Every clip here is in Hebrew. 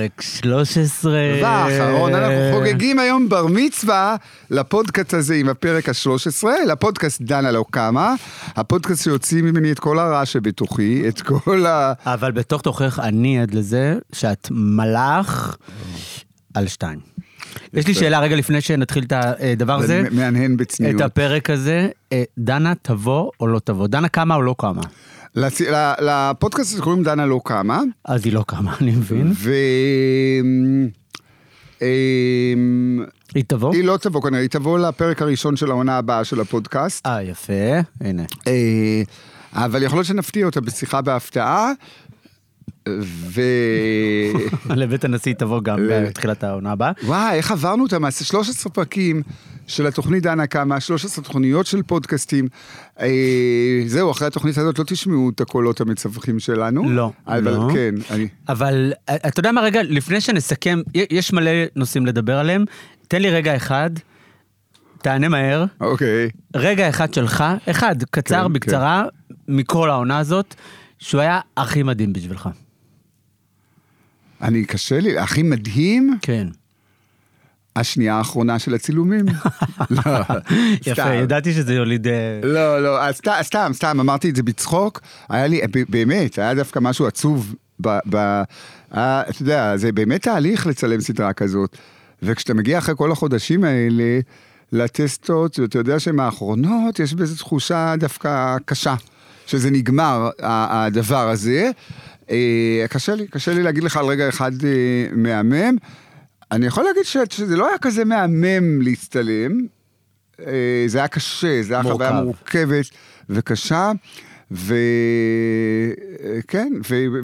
פרק 13. והאחרון, אנחנו חוגגים היום בר מצווה לפודקאסט הזה עם הפרק ה-13, לפודקאסט דנה לא קמה, הפודקאסט שיוציא ממני את כל הרע שבתוכי, את כל ה... אבל בתוך תוכך אני עד לזה שאת מלאך על שתיים. יש לי שאלה רגע לפני שנתחיל את הדבר הזה. זה מהנהן את בצניעות. הפרק הזה, אה, דנה תבוא או לא תבוא? דנה קמה או לא קמה? לצ- לפודקאסט הזה קוראים דנה לא קמה, אז היא לא קמה, אני מבין. ו... אמ, היא תבוא? היא לא תבוא כנראה, היא תבוא לפרק הראשון של העונה הבאה של הפודקאסט. אה, יפה, הנה. אה, אבל יכול להיות שנפתיע אותה בשיחה בהפתעה. ו... לבית הנשיא תבוא גם בתחילת העונה הבאה. וואי, איך עברנו אותם? אז 13 פרקים של התוכנית דנה קמה, 13 תוכניות של פודקאסטים. אה, זהו, אחרי התוכנית הזאת לא תשמעו את הקולות המצווחים שלנו. לא, אבל לא. כן, אני... אבל אה, אתה יודע מה רגע, לפני שנסכם, יש מלא נושאים לדבר עליהם, תן לי רגע אחד, תענה מהר, אוקיי. רגע אחד שלך, אחד, קצר, כן, בקצרה, מכל העונה הזאת, שהוא היה הכי מדהים בשבילך. אני, קשה לי, הכי מדהים, כן. השנייה האחרונה של הצילומים. לא, יפה. ידעתי שזה יוליד... אה, לא, לא, סתם, סתם, אמרתי את זה בצחוק, היה לי, באמת, היה דווקא משהו עצוב, ב, היה, אתה יודע, זה באמת תהליך לצלם סדרה כזאת, וכשאתה מגיע אחרי כל החודשים האלה לטסטות, ואתה יודע שהן האחרונות, יש בזה תחושה דווקא קשה, שזה נגמר, הדבר הזה. אה, קשה לי, קשה לי להגיד לך על רגע אחד אה, מהמם. אני יכול להגיד ש- שזה לא היה כזה מהמם להצטלם, אה, זה היה קשה, זה היה. חוויה מורכבת וקשה, וכן,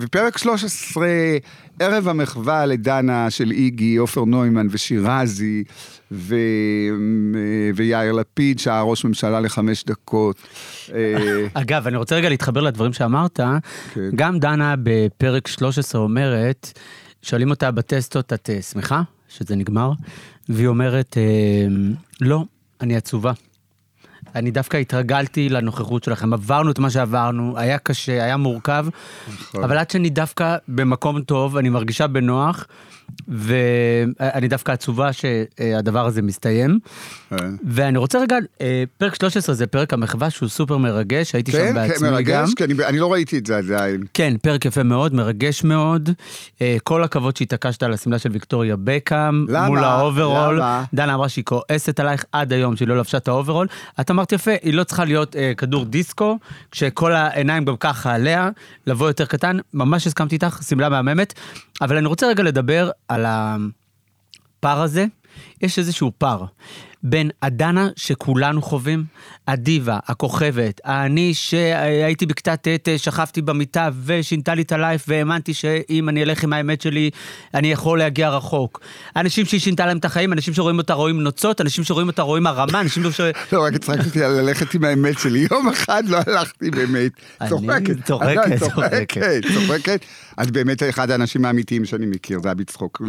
ופרק 13, ערב המחווה לדנה של איגי, עופר נוימן ושירזי, ו... ויאיר לפיד, שהיה ראש ממשלה לחמש דקות. אה, אגב, אני רוצה רגע להתחבר לדברים שאמרת. כן. גם דנה בפרק 13 אומרת, שואלים אותה בטסטות, את אה, שמחה שזה נגמר? והיא אומרת, אה, לא, אני עצובה. אני דווקא התרגלתי לנוכחות שלכם, עברנו את מה שעברנו, היה קשה, היה מורכב, נכון. אבל עד שאני דווקא במקום טוב, אני מרגישה בנוח, ואני דווקא עצובה שהדבר הזה מסתיים. אה. ואני רוצה רגע, אה, פרק 13 זה פרק המחווה שהוא סופר מרגש, הייתי שם כן, כן, בעצמי גם. מרגש, כי אני, לא ראיתי את זה עדיין. כן, פרק יפה מאוד, מרגש מאוד. אה, כל הכבוד שהתעקשת על השמלה של ויקטוריה בקהאם. מול האוברול. למה? דנה אמרה שהיא כועסת עלייך עד היום שהיא לא לבשה את האוברול. את אמרת יפה, היא לא צריכה להיות כדור דיסקו, כשכל העיניים גם ככה עליה, לבוא יותר קטן. ממש הסכמתי איתך, שמלה מהממת. אבל אני רוצה רגע לדבר על הפער הזה. יש איזשהו פער בין הדנה שכולנו חווים, הדיבה, הכוכבת, אני שהייתי בכיתה ט', שכבתי במיטה ושינתה לי את הלייף והאמנתי שאם אני אלך עם האמת שלי, אני יכול להגיע רחוק. אנשים שהיא שינתה להם את החיים, אנשים שרואים אותה רואים נוצות, אנשים שרואים אותה רואים הרמה, אנשים ש... לא, רק הצחקתי על ללכת עם האמת שלי. יום אחד לא הלכתי באמת. צוחקת. צוחקת, צוחקת. צוחקת. את באמת אחד האנשים האמיתיים שאני מכיר, זה היה בצחוק.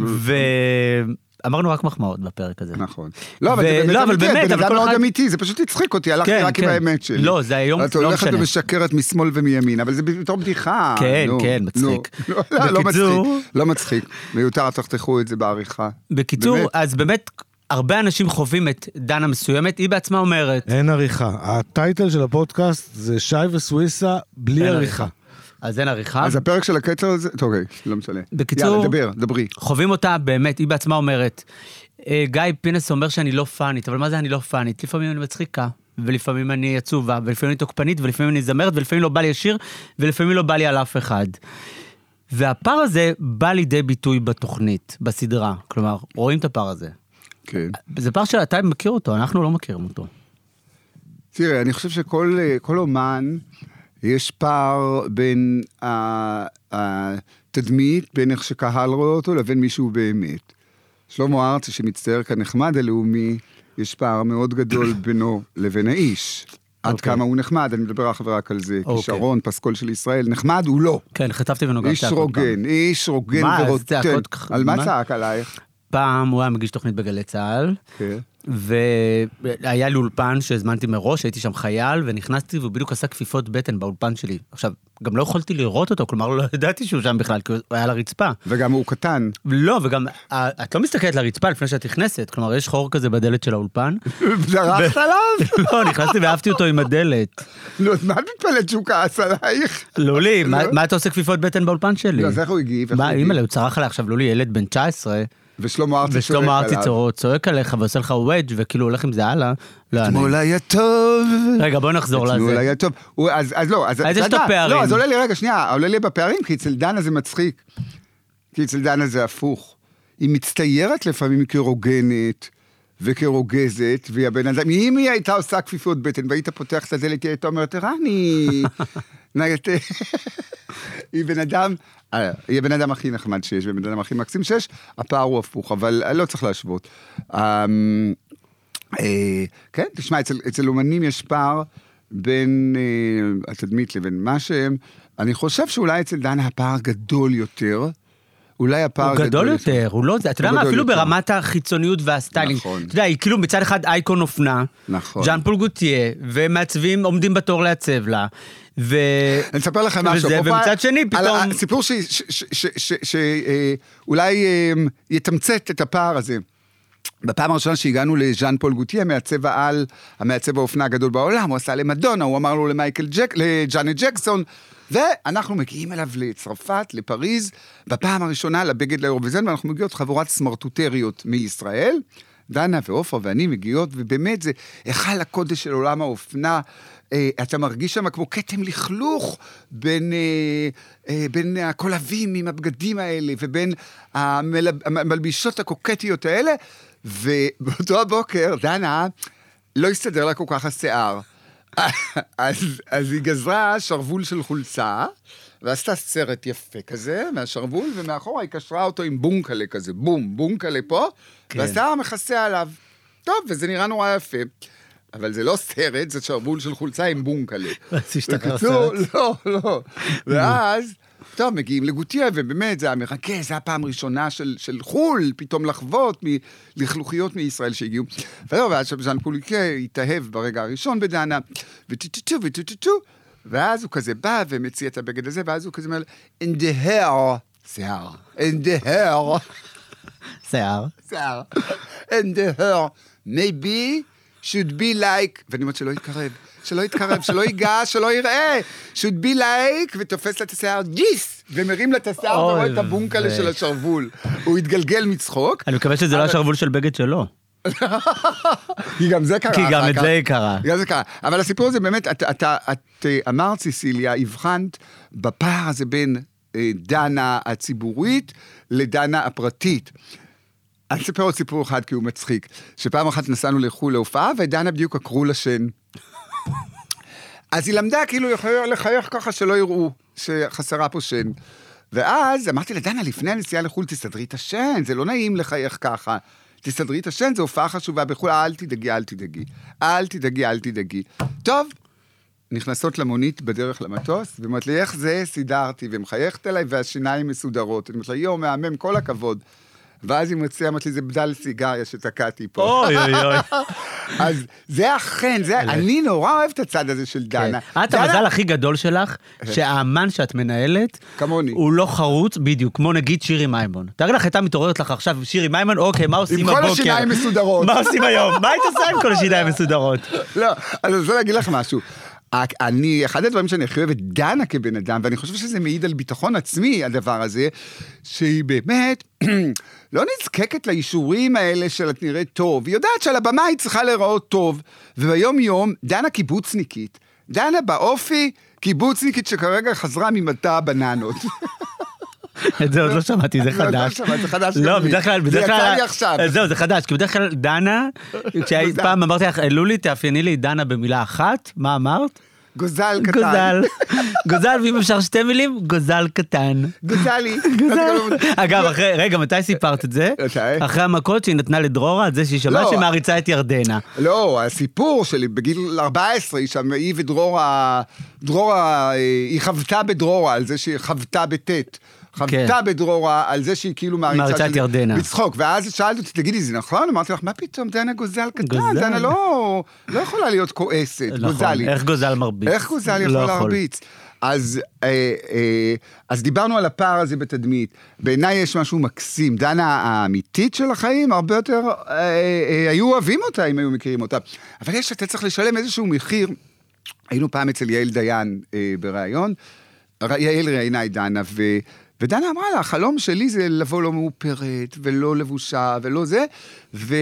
ואמרנו רק מחמאות בפרק הזה. נכון. לא, אבל זה באמת לא, אבל אמיתי, את בן אדם מאוד אחד- אמיתי, זה פשוט הצחיק אותי, הלכתי כן, רק עם כן. האמת שלי. לא, זה היום, את לא הולכת משנה. ומשקרת משמאל ומימין, אבל זה בתור בדיחה. כן, נו, כן. מצחיק. לא, לא, לא בקיצור- מצחיק. לא מצחיק. מיותר, תחתכו את זה בעריכה. בקיצור, באמת. אז באמת, הרבה אנשים חווים את דנה מסוימת, היא בעצמה אומרת, אין עריכה. הטייטל של הפודקאסט זה שי וסוויסה בלי אין עריכה. אז אין עריכה. אז הפרק של הקצר הזה, טוב, אוקיי, לא משנה. בקיצור- יאללה, דבר, דברי. חווים אותה באמת, היא בעצמה אומרת. "אה, גיא פינס אומר שאני לא פאנית, אבל מה זה אני לא פאנית? לפעמים אני מצחיקה, ולפעמים אני עצובה, ולפעמים אני תוקפנית, ולפעמים אני זמרת, ולפעמים לא בא לי לשיר, ולפעמים לא בא לי על אף אחד. והפער הזה בא לידי ביטוי בתוכנית, בסדרה. כלומר, רואים את הפער הזה. כן. זה פער שאתה מכיר אותו, אנחנו לא מכירים אותו. תראה, אני חושב שכל אה, אומן, יש פער בין התדמית, בין איך שקהל רואה אותו, לבין מי שהוא באמת. שלמה ארצי, שמצטייר כנחמד הלאומי, יש פער מאוד גדול בינו לבין האיש. עד אוקיי. כמה הוא נחמד, אני מדבר אך ורק על זה. אוקיי. כישרון, פסקול של ישראל, נחמד הוא לא. כן, חטפתי ממנו גם איש צעקות רוגן, איש רוגן מה, אז ורוטן. על מה מה? צעק עלייך? פעם הוא היה מגיש תוכנית בגלי צה"ל, כן. והיה לי אולפן שהזמנתי מראש, הייתי שם חייל, ונכנסתי והוא בדיוק עשה כפיפות בטן באולפן שלי. עכשיו, גם לא יכולתי לראות אותו, כלומר לא ידעתי שהוא שם בכלל, כי הוא היה על הרצפה. וגם הוא קטן. לא, וגם, אה, את לא מסתכלת לרצפה לפני שאת נכנסת, כלומר, יש חור כזה בדלת של האולפן. דרכת עליו? לא, נכנסתי ואהבתי אותו עם הדלת. לא, אז מה את מתפלאת שהוא כעס עלייך? לולי, מה- מה אתה עושה כפיפות בטן באולפן שלי? לא, אז איך הוא הגיב? מה? אימא'לה, הוא צרח עליי עכשיו, לולי, ילד בן 19, ושלמה ארצי צועק ושלמה ארצי עליו. צועק עליך ועושה לך וודג' וכאילו הולך עם זה הלאה. לא. אתמול היה טוב. רגע, בוא נחזור אתמול לזה. היה טוב. אז לא, אז... אז יש את הפערים. לא, אז עולה לי, רגע, שנייה, עולה לי בפערים, כי אצל דנה זה מצחיק. כי אצל דנה זה הפוך. היא מצטיירת לפעמים כרוגנת. וכרוגזת, והיא הבן אדם, אם היא הייתה עושה כפיפות בטן והיית פותח את הדלת, היא הייתה אומרת, רני. היא בן אדם, היא הבן אדם הכי נחמד שיש, ובן אדם הכי מקסים שיש, הפער הוא הפוך, אבל אה, לא צריך להשוות. אמ, אה, כן, תשמע, אצל, אומנים יש פער בין אה, התדמית לבין מה שהם. אני חושב שאולי אצל דנה הפער גדול יותר. אולי הפער הוא גדול יותר, הוא לא אתה יודע מה, אפילו. ברמת החיצוניות והסטיילינג. נכון. אתה יודע, היא כאילו מצד אחד אייקון אופנה, נכון. ז'אן פול גוטייה, ומעצבים עומדים בתור לעצב לה, ו... אני אספר לכם משהו. וזה, ומצד שני, פתאום- הסיפור שאולי אה, יתמצת את הפער הזה. בפעם הראשונה שהגענו לז'אן פול גוטיה, מעצב העל, המעצב האופנה הגדול בעולם, הוא עשה למדונה, הוא אמר לו למייקל ג'ק, לג'אנט ג'קסון, ואנחנו מגיעים אליו לצרפת, לפריז, בפעם הראשונה לבגד לאירוויזיון, ואנחנו מגיעות חבורת סמרטוטריות מישראל. דנה ועופרה ואני מגיעות, ובאמת זה היכל הקודש של עולם האופנה. אה, אתה מרגיש שם כמו כתם לכלוך בין, אה, אה, בין הקולבים עם הבגדים האלה, ובין המל, המלבישות הקוקטיות האלה, ובאותו הבוקר, דנה, לא הסתדר לה כל כך השיער. אז, אז היא גזרה שרוול של חולצה, ועשתה סרט יפה כזה, מהשרוול, ומאחורה היא קשרה אותו עם בונקלה כזה, בום, בונקלה פה, כן. והשיער מכסה עליו. טוב, וזה נראה נורא יפה. אבל זה לא סרט, זה שרוול של חולצה עם בונקלה. בקיצור, סרט. לא, לא. ואז, טוב, מגיעים לגוטיה, ובאמת, זה היה מרגש, זה היה פעם ראשונה של, של חו"ל, פתאום לחוות לכלוכיות מישראל שהגיעו. וזהו, ואז שם ז'אן פוליק'ה התאהב ברגע הראשון בדנה, וטו-טו-טו וטו-טו-טו, ואז הוא כזה בא ומציע את הבגד הזה, ואז הוא כזה אומר, in the hair, שיער, in the hair. שיער. שיער. And the hair maybe should be like, ואני אומרת שלא יתקרב, שלא יתקרב, שלא ייגע, שלא יראה, should be like, ותופס לה את השיער, גיס, ומרים לה את השיער ורואה את הבונקלה של השרוול. הוא התגלגל מצחוק, אני מקווה שזה לא השרוול של בגד שלו. כי גם זה קרה. כי גם את. זה קרה. גם זה קרה. אבל הסיפור הזה באמת, את, את, את, את אה, אמרת, סיסיליה, הבחנת בפער הזה בין אה, דנה הציבורית לדנה הפרטית. אני אספר עוד סיפור אחד כי הוא מצחיק. שפעם אחת נסענו לחו"ל להופעה, ודנה בדיוק עקרו לה שן. אז היא למדה כאילו לחייך- ככה שלא יראו שחסרה פה שן. ואז אמרתי לה, דנה, לפני הנסיעה לחו"ל תסדרי את השן, זה לא נעים לחייך ככה. תסדרי את השן, זו הופעה חשובה בחו"ל, אל תדאגי, אל תדאגי. אל תדאגי, אל תדאגי. טוב, נכנסות למונית בדרך למטוס, ואומרת לי, איך זה סידרתי, ומחייכת אליי, והשיניים מסודרות. אני אומרת לה, יואו, מהמם, כל הכבוד. ואז היא מוציאה, אמרת לי, זה בדל סיגריה שתקעתי פה. אוי אוי אוי. אז זה אכן, זה, אני נורא אוהב את הצד הזה של דנה. כן. את דנה- המזל הכי גדול שלך, שהאמן שאת מנהלת, כמוני. הוא לא חרוץ, בדיוק, כמו נגיד שירי מימון. תארי לך, הייתה מתעוררת לך עכשיו שירי מימון, אוקיי, מה עושים עם הבוקר? כל השיניים מסודרות. מה עושים היום? מה היית עושה עם כל השיניים מסודרות? לא, אז אני רוצה להגיד לך משהו. אני, אחד הדברים שאני הכי אוהב את דנה כבן אדם, ואני חושב שזה מעיד על ביטחון עצמי, הדבר הזה, שהיא באמת לא נזקקת לאישורים האלה של את נראית טוב. היא יודעת שעל הבמה היא צריכה להיראות טוב, וביום יום, דנה קיבוצניקית. דנה באופי קיבוצניקית שכרגע חזרה ממטע הבננות. את זה עוד לא שמעתי, זה לא, לא חדש. זה לא, לי. בדרך כלל, זה בדרך יצא כלל... לי עכשיו. זהו, זה חדש, כי בדרך כלל דנה, כשהיית גוזל. פעם אמרתי לך, לולי, תאפייני לי דנה במילה אחת, מה אמרת? גוזל קטן. גוזל. גוזל, ואם אפשר שתי מילים, גוזל קטן. גוזלי. גוזל. אגב, אחרי, רגע, מתי סיפרת את זה? מתי? אחרי המכות שהיא נתנה לדרורה, על זה שהיא שמעה לא. שהיא מעריצה את ירדנה. לא, הסיפור שלי בגיל 14, היא שם, היא ודרורה, דרורה, אה, היא חוותה בדרורה על זה שהיא חוותה בטית. חוותה כן. בדרורה על זה שהיא כאילו מעריצה מעריצה את ירדנה. בצחוק, ואז שאלת אותי, תגידי, זה נכון? אמרתי לך, מה פתאום, דנה גוזל קטן, גוזל. דנה לא לא יכולה להיות כועסת, נכון, גוזלי. איך גוזל מרביץ? איך גוזל יכול לא להרביץ? אז, אה, אה, אז דיברנו על הפער הזה בתדמית. בעיניי יש משהו מקסים. דנה האמיתית של החיים, הרבה יותר אה, אה, היו אוהבים אותה אם היו מכירים אותה. אבל יש, אתה צריך לשלם איזשהו מחיר. היינו פעם אצל יעל דיין אה, בריאיון, יעל ראיינה את דנה, ו... ודנה אמרה לה, החלום שלי זה לבוא לא מאופרת, ולא לבושה, ולא זה. ו...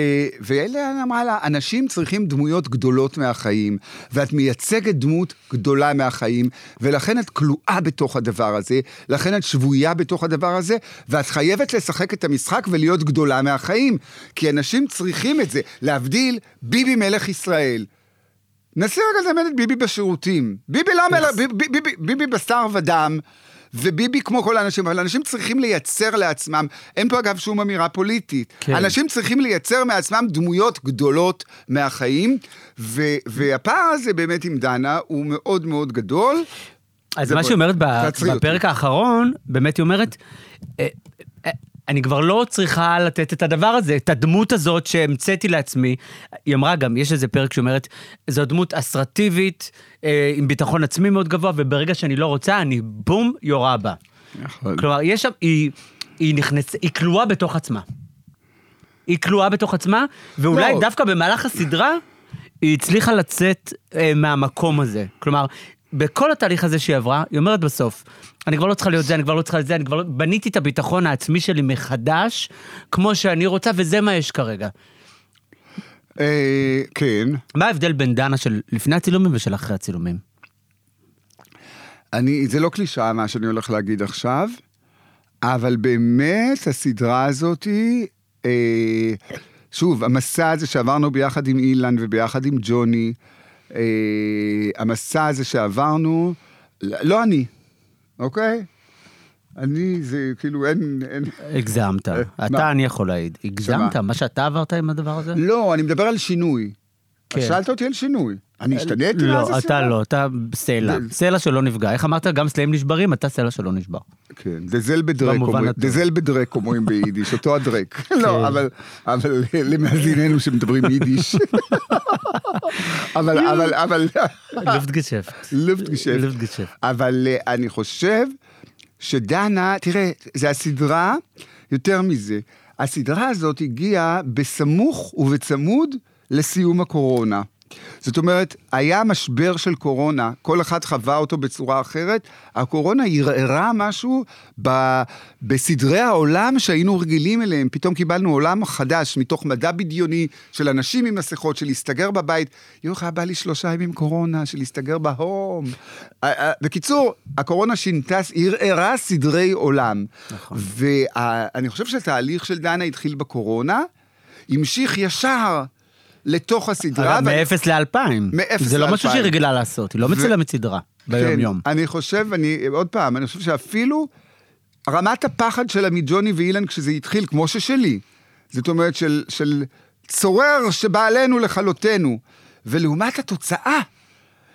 דיין אמרה לה, אנשים צריכים דמויות גדולות מהחיים, ואת מייצגת דמות גדולה מהחיים, ולכן את כלואה בתוך הדבר הזה, לכן את שבויה בתוך הדבר הזה, ואת חייבת לשחק את המשחק ולהיות גדולה מהחיים. כי אנשים צריכים את זה, להבדיל ביבי מלך ישראל. נסי רגע לזמן את ביבי בשירותים. ביבי לא מלך, ביבי, ביבי, ביבי בשר ודם, וביבי כמו כל האנשים, אבל אנשים צריכים לייצר לעצמם, אין פה אגב שום אמירה פוליטית. כן. אנשים צריכים לייצר מעצמם דמויות גדולות מהחיים, ו, והפער הזה באמת עם דנה הוא מאוד מאוד גדול. אז מה שהיא אומרת ב- תעצרי אותי. בפרק האחרון, באמת היא אומרת, אה, אה, אני כבר לא צריכה לתת את הדבר הזה, את הדמות הזאת שהמצאתי לעצמי. היא אמרה גם, יש איזה פרק שאומרת, זו דמות אסרטיבית, אה, עם ביטחון עצמי מאוד גבוה, וברגע שאני לא רוצה, אני בום, יורה בה. נכון. כלומר, יש שם, היא, היא נכנסת, היא כלואה בתוך עצמה. היא כלואה בתוך עצמה, ואולי לא. דווקא במהלך הסדרה, היא הצליחה לצאת אה, מהמקום הזה. כלומר, בכל התהליך הזה שהיא עברה, היא אומרת בסוף, אני כבר לא צריכה להיות זה, אני כבר לא צריכה להיות זה, אני כבר לא... בניתי את הביטחון העצמי שלי מחדש, כמו שאני רוצה, וזה מה יש כרגע. אה, כן, מה ההבדל בין דנה של לפני הצילומים ושל אחרי הצילומים? אני, זה לא קלישאה מה שאני הולך להגיד עכשיו, אבל באמת הסדרה הזאת היא, אה, שוב, המסע הזה שעברנו ביחד עם אילן וביחד עם ג'וני, אה, המסע הזה שעברנו, לא אני, אוקיי? אני, זה כאילו אין... אין... הגזמת. מה? אתה, אני יכול להעיד. הגזמת? שמה? מה שאתה עברת עם הדבר הזה? לא, אני מדבר על שינוי. כן. שאלת אותי על שינוי. אני השתניתי מאז לא, הסדרה? אתה לא, אתה סלע. זה- סלע שלא נפגע. איך אמרת? גם סלעים נשברים, אתה סלע שלא נשבר. כן, דזל בדרק, אומרים-. דזל בדרק אומרים ביידיש, אותו הדרק. לא, אבל, אבל למאזיננו שמדברים יידיש. אבל, אבל, אבל, לופטגשפט. לופטגשפט. לופטגשפט. אבל אה, אני חושב שדנה, תראה, זה הסדרה, יותר מזה, הסדרה הזאת הגיעה בסמוך ובצמוד לסיום הקורונה. זאת אומרת, היה משבר של קורונה, כל אחד חווה אותו בצורה אחרת, הקורונה ערערה משהו ב, בסדרי העולם שהיינו רגילים אליהם, פתאום קיבלנו עולם חדש מתוך מדע בדיוני של אנשים עם מסכות, של להסתגר בבית. יום אחד בא לי שלושה ימים קורונה, של להסתגר בהום. בקיצור, הקורונה שינתה, ערערה סדרי עולם. נכון. ואני חושב שהתהליך של דנה התחיל בקורונה, המשיך ישר לתוך הסדרה. אגב, ואני- מאפס לאלפיים. מאפס זה לא משהו. שהיא רגילה לעשות, היא לא מצלמת סדרה ביום-יום. כן, אני חושב, אני, עוד פעם, אני חושב שאפילו רמת הפחד שלה מג'וני ואילן כשזה התחיל, כמו ששלי, זאת אומרת של, של צורר שבא עלינו לכלותנו, ולעומת התוצאה,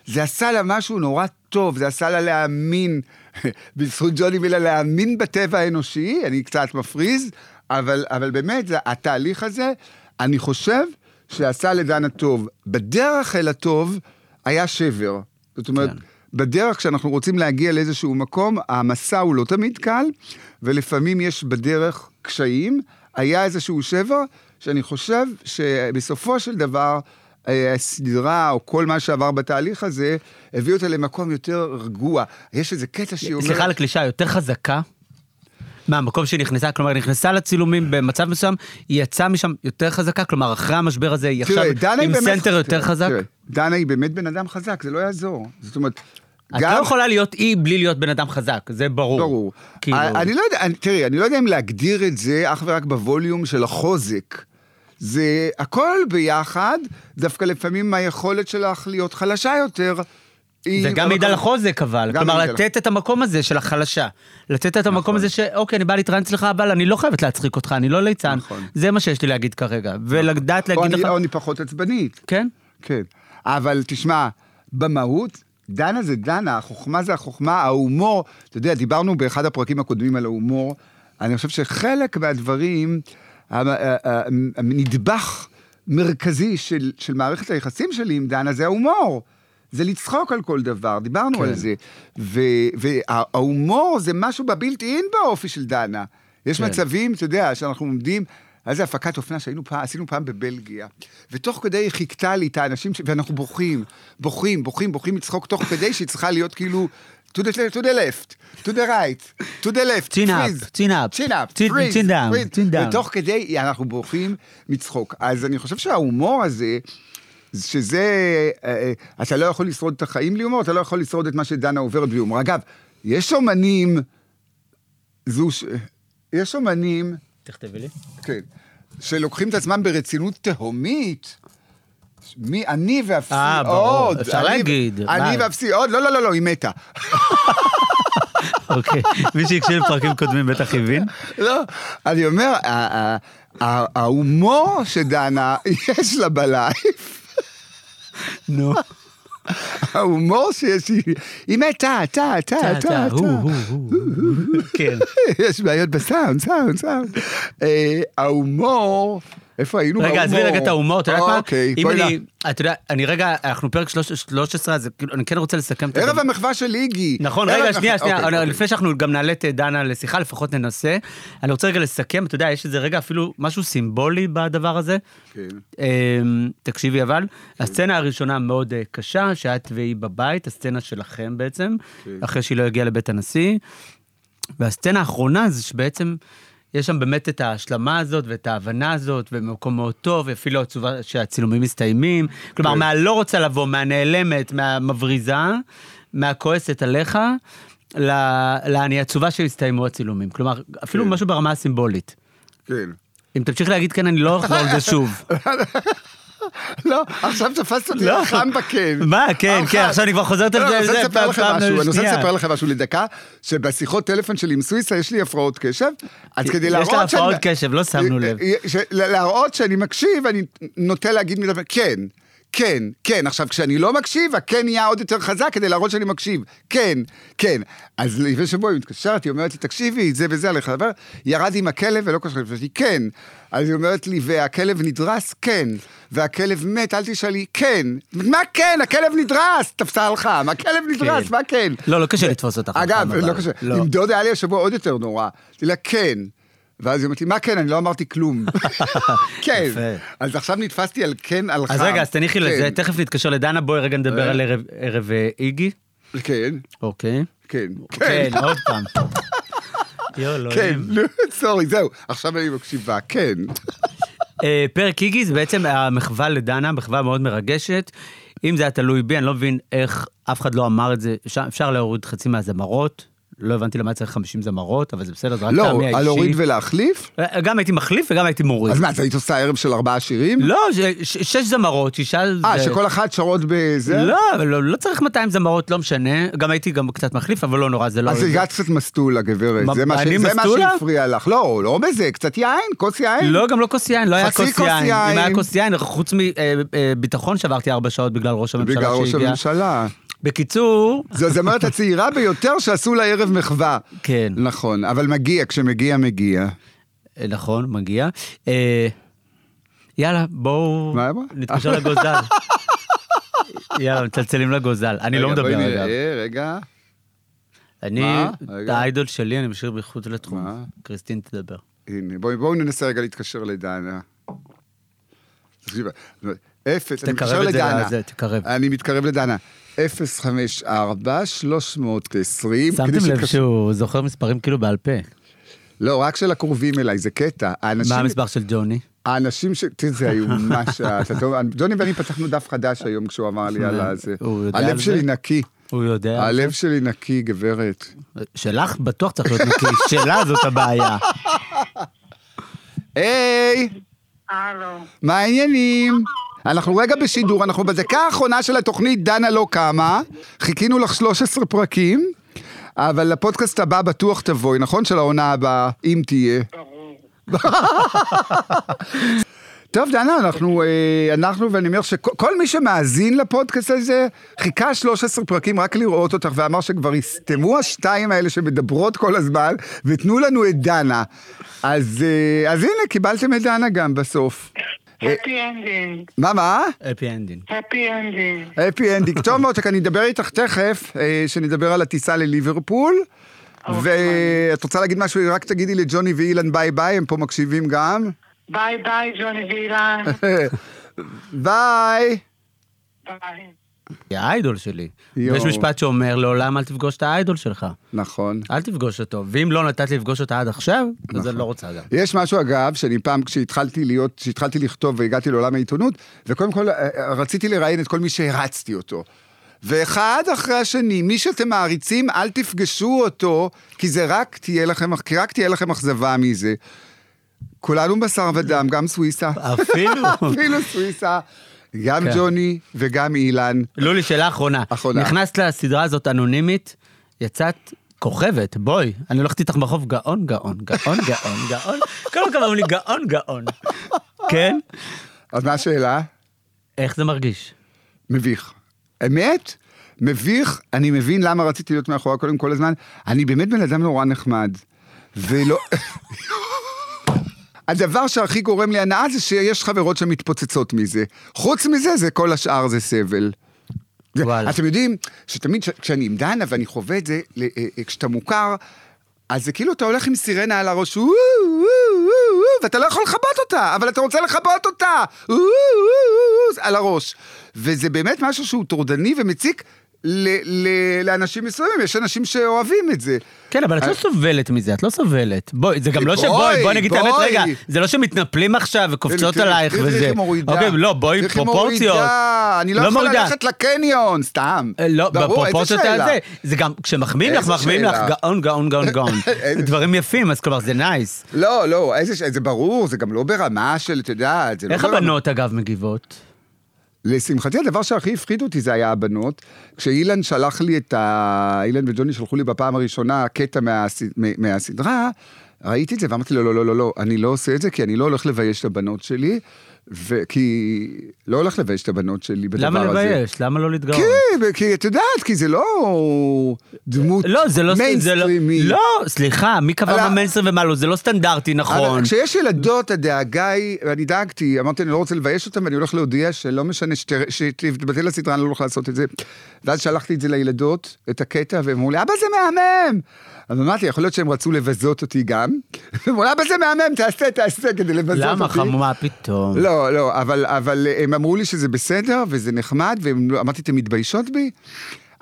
זה עשה לה משהו נורא טוב, זה עשה לה להאמין, בזכות ג'וני ואילן, להאמין בטבע האנושי, אני קצת מפריז, אבל, אבל באמת, זה, התהליך הזה, אני חושב שעשה לדנה טוב. בדרך אל הטוב היה שבר. זאת אומרת, כן. בדרך כשאנחנו רוצים להגיע לאיזשהו מקום, המסע הוא לא תמיד קל, ולפעמים יש בדרך קשיים. היה איזשהו שבר, שאני חושב שבסופו של דבר, אה, הסדרה, או כל מה שעבר בתהליך הזה, הביא אותה למקום יותר רגוע. יש איזה קטע שהיא אומרת... סליחה על הקלישה, יותר חזקה מהמקום שהיא נכנסה, כלומר, היא נכנסה לצילומים במצב מסוים, היא יצאה משם יותר חזקה, כלומר, אחרי המשבר הזה, היא עכשיו תראה, עם באמת... סנטר יותר תראה, חזק. תראה, דנה היא באמת בן אדם חזק, זה לא יעזור. זאת אומרת, את לא יכולה להיות אי בלי להיות בן אדם חזק, זה ברור. ברור. כאילו, אני לא יודע, אני- תראי, אני לא יודע אם להגדיר את זה אך ורק בווליום של החוזק. זה הכל ביחד, דווקא לפעמים היכולת שלך להיות חלשה יותר. זה גם מעיד על החוזק אבל, כלומר לתת את המקום הזה של החלשה. לתת את המקום נכון. הזה שאוקיי, אני בא להתראיין אצלך, אבל אני לא חייבת להצחיק אותך, אני לא ליצן. נכון. זה מה שיש לי להגיד כרגע. ולדעת או להגיד אני- לך... או אני פחות עצבנית. כן? כן. אבל תשמע, במהות, דנה זה דנה, החוכמה זה החוכמה, ההומור, אתה יודע, דיברנו באחד הפרקים הקודמים על ההומור, אני חושב שחלק מהדברים, ה- ה- ה- הנדבך מרכזי של, של מערכת היחסים שלי עם דנה זה ההומור. זה לצחוק על כל דבר, דיברנו כן. על זה. וההומור זה משהו בבלתי אין באופי של דנה. יש כן. מצבים, אתה יודע, שאנחנו עומדים, היה איזה הפקת אופנה שהיינו פעם, עשינו פעם בבלגיה, ותוך כדי היא חיכתה לי את האנשים, ש... ואנחנו בוכים, בוכים, בוכים, בוכים מצחוק, תוך כדי שהיא צריכה להיות כאילו... To the, to the left, to the right, to the left, up, chin up, chin- freeze, chin down, freeze. chin down. ותוך כדי אנחנו בוכים מצחוק. אז אני חושב שההומור הזה, שזה, אה, אה, אתה לא יכול לשרוד את החיים בלי הומור, אתה לא יכול לשרוד את מה שדנה עוברת בלי הומור. אגב, יש אומנים, זו ש... יש אומנים, תכתבי לי. כן, שלוקחים את עצמם ברצינות תהומית. מי, אני ואפסי אה, ברור, עוד. אפשר אני- להגיד, אני? ואפסי עוד, לא, לא, לא, לא, היא מתה. אוקיי. מי שהקשיב לפרקים קודמים בטח הבין. לא, אני אומר, ההומור שדנה, יש לה בלייב, נו. ההומור שיש, טה, טה, טה, טה, הוא, הוא, הוא. כן. יש בעיות בסאונד, סאונד, סאונד. אה, ההומור, איפה היינו? רגע, עזבי רגע את ההומור, אתה יודע מה? אוקיי, אם אני. אתה יודע, אני רגע, אנחנו פרק 13, אז כאילו, אני כן רוצה לסכם את ערב המחווה של איגי. נכון, רגע, שנייה, שנייה, אוקיי, אוקיי. לפני שאנחנו גם נעלה את דנה לשיחה, לפחות ננסה. אני רוצה רגע לסכם, אתה יודע, יש איזה רגע אפילו משהו סימבולי בדבר הזה. כן. אמ, תקשיבי אבל, הסצנה הראשונה מאוד אה, קשה, שאת והיא בבית, הסצנה שלכם בעצם, כן. אחרי שהיא לא הגיעה לבית הנשיא. והסצנה האחרונה זה שבעצם יש שם באמת את ההשלמה הזאת ואת ההבנה הזאת, ומקום מאוד טוב, אפילו התשובה שהצילומים מסתיימים. כלומר, כן. מהלא רוצה לבוא, מהנעלמת, מהמבריזה, מהכועסת עליך, לאני עצובה שהסתיימו הצילומים. כלומר, אפילו כן. משהו ברמה הסימבולית. כן. אם תמשיך להגיד כן, אני לא אחזור על זה שוב. לא, עכשיו תפסת אותי לא. חם בקן. מה, כן, כן. עכשיו אני כבר חוזרת על לא, זה, אני רוצה לספר לכם משהו, אני רוצה. לספר לכם משהו לדקה, שבשיחות טלפון שלי עם סוויסה יש לי הפרעות קשב, אז כדי יש להראות לה שאני- הפרעות קשב, לא שמנו לב. ש- להראות שאני מקשיב, אני נוטה להגיד פעם, כן. כן, כן. עכשיו, כשאני לא מקשיב, הכן נהיה עוד יותר חזק כדי להראות שאני מקשיב. כן, כן. אז לפני שבוע היא מתקשרת, היא אומרת לי, תקשיבי, זה וזה עליך. ירד עם הכלב ולא קשור, אמרתי, כן. אז היא אומרת לי, והכלב נדרס? כן. והכלב מת? אל תשאלי, כן. מה כן? הכלב נדרס! תפסה על חם, הכלב נדרס, כן. מה כן? לא, לא קשה לתפוס אותך. אגב, נכון, לא קשה. לא. עם דודה היה לי השבוע עוד יותר נורא. כן. ואז היא אומרת לי, מה כן? אני לא אמרתי כלום. כן. אז עכשיו נתפסתי על כן, על חם. אז רגע, אז תניחי לזה, כן, תכף נתקשר לדנה, בואי רגע נדבר אה. על ערב- ערב אה, איגי. כן, אוקיי. כן. כן, עוד פעם. לא כן. נו, סורי, זהו. עכשיו אני מקשיבה, כן. אה, פרק איגי זה בעצם המחווה לדנה, מחווה מאוד מרגשת. אם זה היה תלוי בי, אני לא מבין איך אף אחד לא אמר את זה. אפשר להוריד חצי מהזמרות. לא הבנתי למה צריך 50 זמרות, אבל זה בסדר, זה רק לא, טעמי על האישי. להוריד ולהחליף? אה, גם הייתי מחליף וגם הייתי מוריד. אז מה, אז היית עושה ערב של ארבעה שירים? לא, שש זמרות, שישה... אה, שכל אחת שרות בזה? לא, אבל לא, לא צריך 200 זמרות, לא משנה. גם הייתי גם קצת מחליף, אבל לא נורא, זה לא... אז הגעת קצת מסטולה, גברת. זה מה? שהפריע לך. לא, לא בזה, קצת יין, כוס יין. לא, גם לא כוס יין, לא היה כוס יין. אם היה כוס יין, חוץ מביטחון שעברתי ארבע שעות בגלל ראש הממשלה בגלל ראש שהגיע. הממשלה. בקיצור, זו הזמרת הצעירה ביותר שעשו לה ערב מחווה. כן, נכון, אבל מגיע, כשמגיע, מגיע. אה, נכון, מגיע. אה, יאללה, בואו מה אמרה? נתקשר לגוזל. יאללה, מצלצלים לגוזל. אני לא רגע, מדבר, בואי אגב. נראה, רגע. אני? את רגע. האיידול שלי, אני משאיר מחוץ לתחום. מה? קריסטין תדבר. הנה, בואי בואו ננסה רגע להתקשר לדנה. תקשיב, אפס, אני מתקשר תקרב את זה לדנה. לזה, תקרב. אני מתקרב לדנה. 054 320 כדי שמתם לב שהוא זוכר מספרים כאילו בעל פה. לא, רק של הקרובים אליי, זה קטע. האנשים- מה המספר של ג'וני? האנשים ש... תראה, זה שאתה טוב. ג'וני ואני פתחנו דף חדש היום כשהוא אמר לי על על הלב זה? שלי נקי. הוא יודע. הלב שלי נקי, גברת. שלך בטוח צריך להיות נקי, שלה זאת הבעיה. היי, הלו. מה העניינים? אנחנו רגע בשידור, אנחנו בדקה האחרונה של התוכנית דנה לא קמה, חיכינו לך 13 פרקים, אבל לפודקאסט הבא בטוח תבואי, נכון? של העונה הבאה, אם תהיה. טוב, דנה, אנחנו, אה, אנחנו, ואני אומר שכל מי שמאזין לפודקאסט הזה, חיכה 13 פרקים רק לראות אותך, ואמר שכבר הסתמו השתיים האלה שמדברות כל הזמן, ותנו לנו את דנה. אז, אה, אז הנה, קיבלתם את דנה גם בסוף. happy ending, מה, מה? Happy ending. Happy ending. Happy ending. טוב מותק, אני אדבר איתך תכף, אה, שנדבר על הטיסה לליברפול. ואת רוצה להגיד משהו, רק תגידי לג'וני ואילן bye bye, הם פה מקשיבים גם. Bye bye, ג'וני ואילן. Bye. Bye. היא ה idol שלי. יואו. ויש משפט שאומר, לעולם אל תפגוש את האיידול שלך. נכון. אל תפגוש אותו. ואם לא נתת לפגוש אותה עד עכשיו, אז אני לא רוצה גם. יש משהו אגב, שאני פעם כשהתחלתי להיות, כשהתחלתי לכתוב והגעתי לעולם העיתונות, וקודם כל אה, אה, רציתי לראיין את כל מי שהרצתי אותו. ואחד אחרי השני, מי שאתם מעריצים, אל תפגשו אותו, כי זה רק תהיה לכם, כי רק תהיה לכם אכזבה מזה. כולנו בשר ודם, גם סוויסה, אפילו. אפילו סוויסה, גם כן. ג'וני וגם אילן. לולי, שאלה אחרונה. אחרונה. נכנסת לסדרה הזאת אנונימית, יצאת כוכבת, בואי. אני הולכת איתך ברחוב גאון, גאון, גאון, גאון, גאון. כל הזמן אומרים לי גאון, גאון. כן? אז מה השאלה? איך זה מרגיש? מביך. אמת? מביך, אני מבין למה רציתי להיות מאחורי הקודם כל הזמן. אני באמת בן אדם נורא נחמד. ולא... הדבר שהכי גורם לי הנאה זה שיש חברות שמתפוצצות מזה. חוץ מזה, זה כל השאר זה סבל. וואלה. אתם יודעים שתמיד כשאני עם דנה ואני חווה את זה, אה, אה, כשאתה מוכר, אז זה כאילו אתה הולך עם סירנה על הראש, ואתה לא יכול לכבות אותה, אבל אתה רוצה לכבות אותה, על הראש. וזה באמת משהו שהוא טורדני ומציק ל- ל- לאנשים מסוימים, יש אנשים שאוהבים את זה. כן, אבל את לא סובלת מזה, את לא סובלת. בואי, זה גם לא בואי, שבואי, בואי נגיד את האמת. רגע, זה לא שמתנפלים עכשיו וקופצות עלייך איך וזה. מורידה. אוקיי, לא, בואי, פרופורציות. אני לא יכול מורידה. ללכת לקניון, סתם. אה, לא, בפרופורציות? הזה, זה גם, כשמחמיאים לך, מחמיאים לך? גאון, גאון, גאון, גאון. דברים יפים, אז כלומר זה נייס. לא, לא, זה ברור, זה גם לא ברמה של, את יודעת, זה לא איך. הבנות, אגב, מגיבות? לשמחתי, הדבר שהכי הפחיד אותי זה היה הבנות. כשאילן שלח לי את ה... אילן וג'וני שלחו לי בפעם הראשונה קטע מהס... מ- מהסדרה, ראיתי את זה ואמרתי לו, לא, לא, לא, לא, אני לא עושה את זה כי אני לא הולך לבייש את הבנות שלי, וכי... לא הולך לבייש את הבנות שלי בדבר למה הזה. לבייש? למה לא להתגאות? כי, כי את יודעת, כי זה לא דמות לא, זה לא... זה לא- מיינסטרימית. לא, סליחה, מי קבע מה מיינסטרים ומה לא? זה לא סטנדרטי, נכון. אבל כשיש ילדות, הדאגה היא, ואני דאגתי, אמרתי, אני לא רוצה לבייש אותן, ואני הולך להודיע שלא משנה, שתתבטל הסדרה, אני לא הולך לעשות את זה. ואז שלחתי את זה לילדות, את הקטע, והם אמרו לי, אבא זה מהמם! אז אמרתי, יכול להיות שהם רצו לבזות אותי גם. הם אמרו, אבא זה מהמם, תעשה, תעשה, כדי לבזות אותי. למה חמומה פתאום? לא, לא, אבל, אבל הם אמרו לי שזה בסדר, וזה נחמד, ואמרתי, אתם מתביישות בי?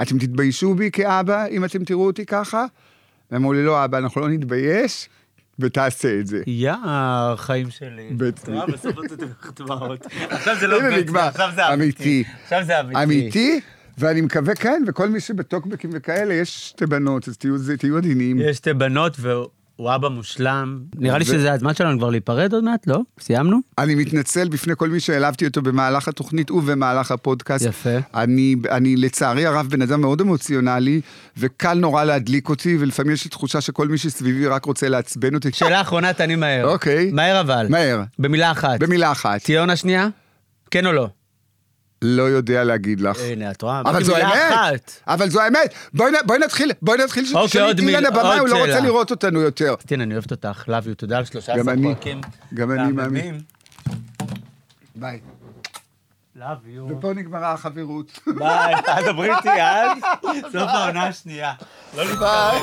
אתם תתביישו בי כאבא, אם אתם תראו אותי ככה? והם אמרו לי, לא, אבא, אנחנו לא נתבייש, ותעשה את זה. יא, חיים שלי. בטח. בסוף לך דמעות. עכשיו זה לא נגמר. עכשיו זה אמיתי. עכשיו זה אמיתי. אמיתי, ואני מקווה, כן, וכל מי שבטוקבקים וכאלה, יש שתי בנות, אז תהיו עדינים. יש שתי בנות והוא אבא מושלם. נראה לי שזה הזמן שלנו כבר להיפרד עוד מעט, לא? סיימנו? אני מתנצל בפני כל מי שהעלבתי אותו במהלך התוכנית ובמהלך הפודקאסט. יפה. אני, אני לצערי הרב בן אדם מאוד אמוציונלי, וקל נורא להדליק אותי, ולפעמים יש לי תחושה שכל מי שסביבי רק רוצה לעצבן אותי. שאלה אחרונה, תעני מהר. אוקיי. מהר אבל. מהר, במילה אחת. במילה אחת. תהיה עונה שנייה? כן או לא? לא יודע להגיד לך. הנה, את רואה? אבל זו האמת. אבל זו האמת. בואי נתחיל, בואי נתחיל שתשאלי את אילן עוד הוא לא רוצה. לראות אותנו יותר. תראה, אני אוהבת אותך, love you, תודה על 13 גם אני. פרקים. גם אני מאמין. ביי. love you. ופה נגמרה החברות. ביי, אל דברי איתי אז. סוף העונה השנייה. לא. ביי.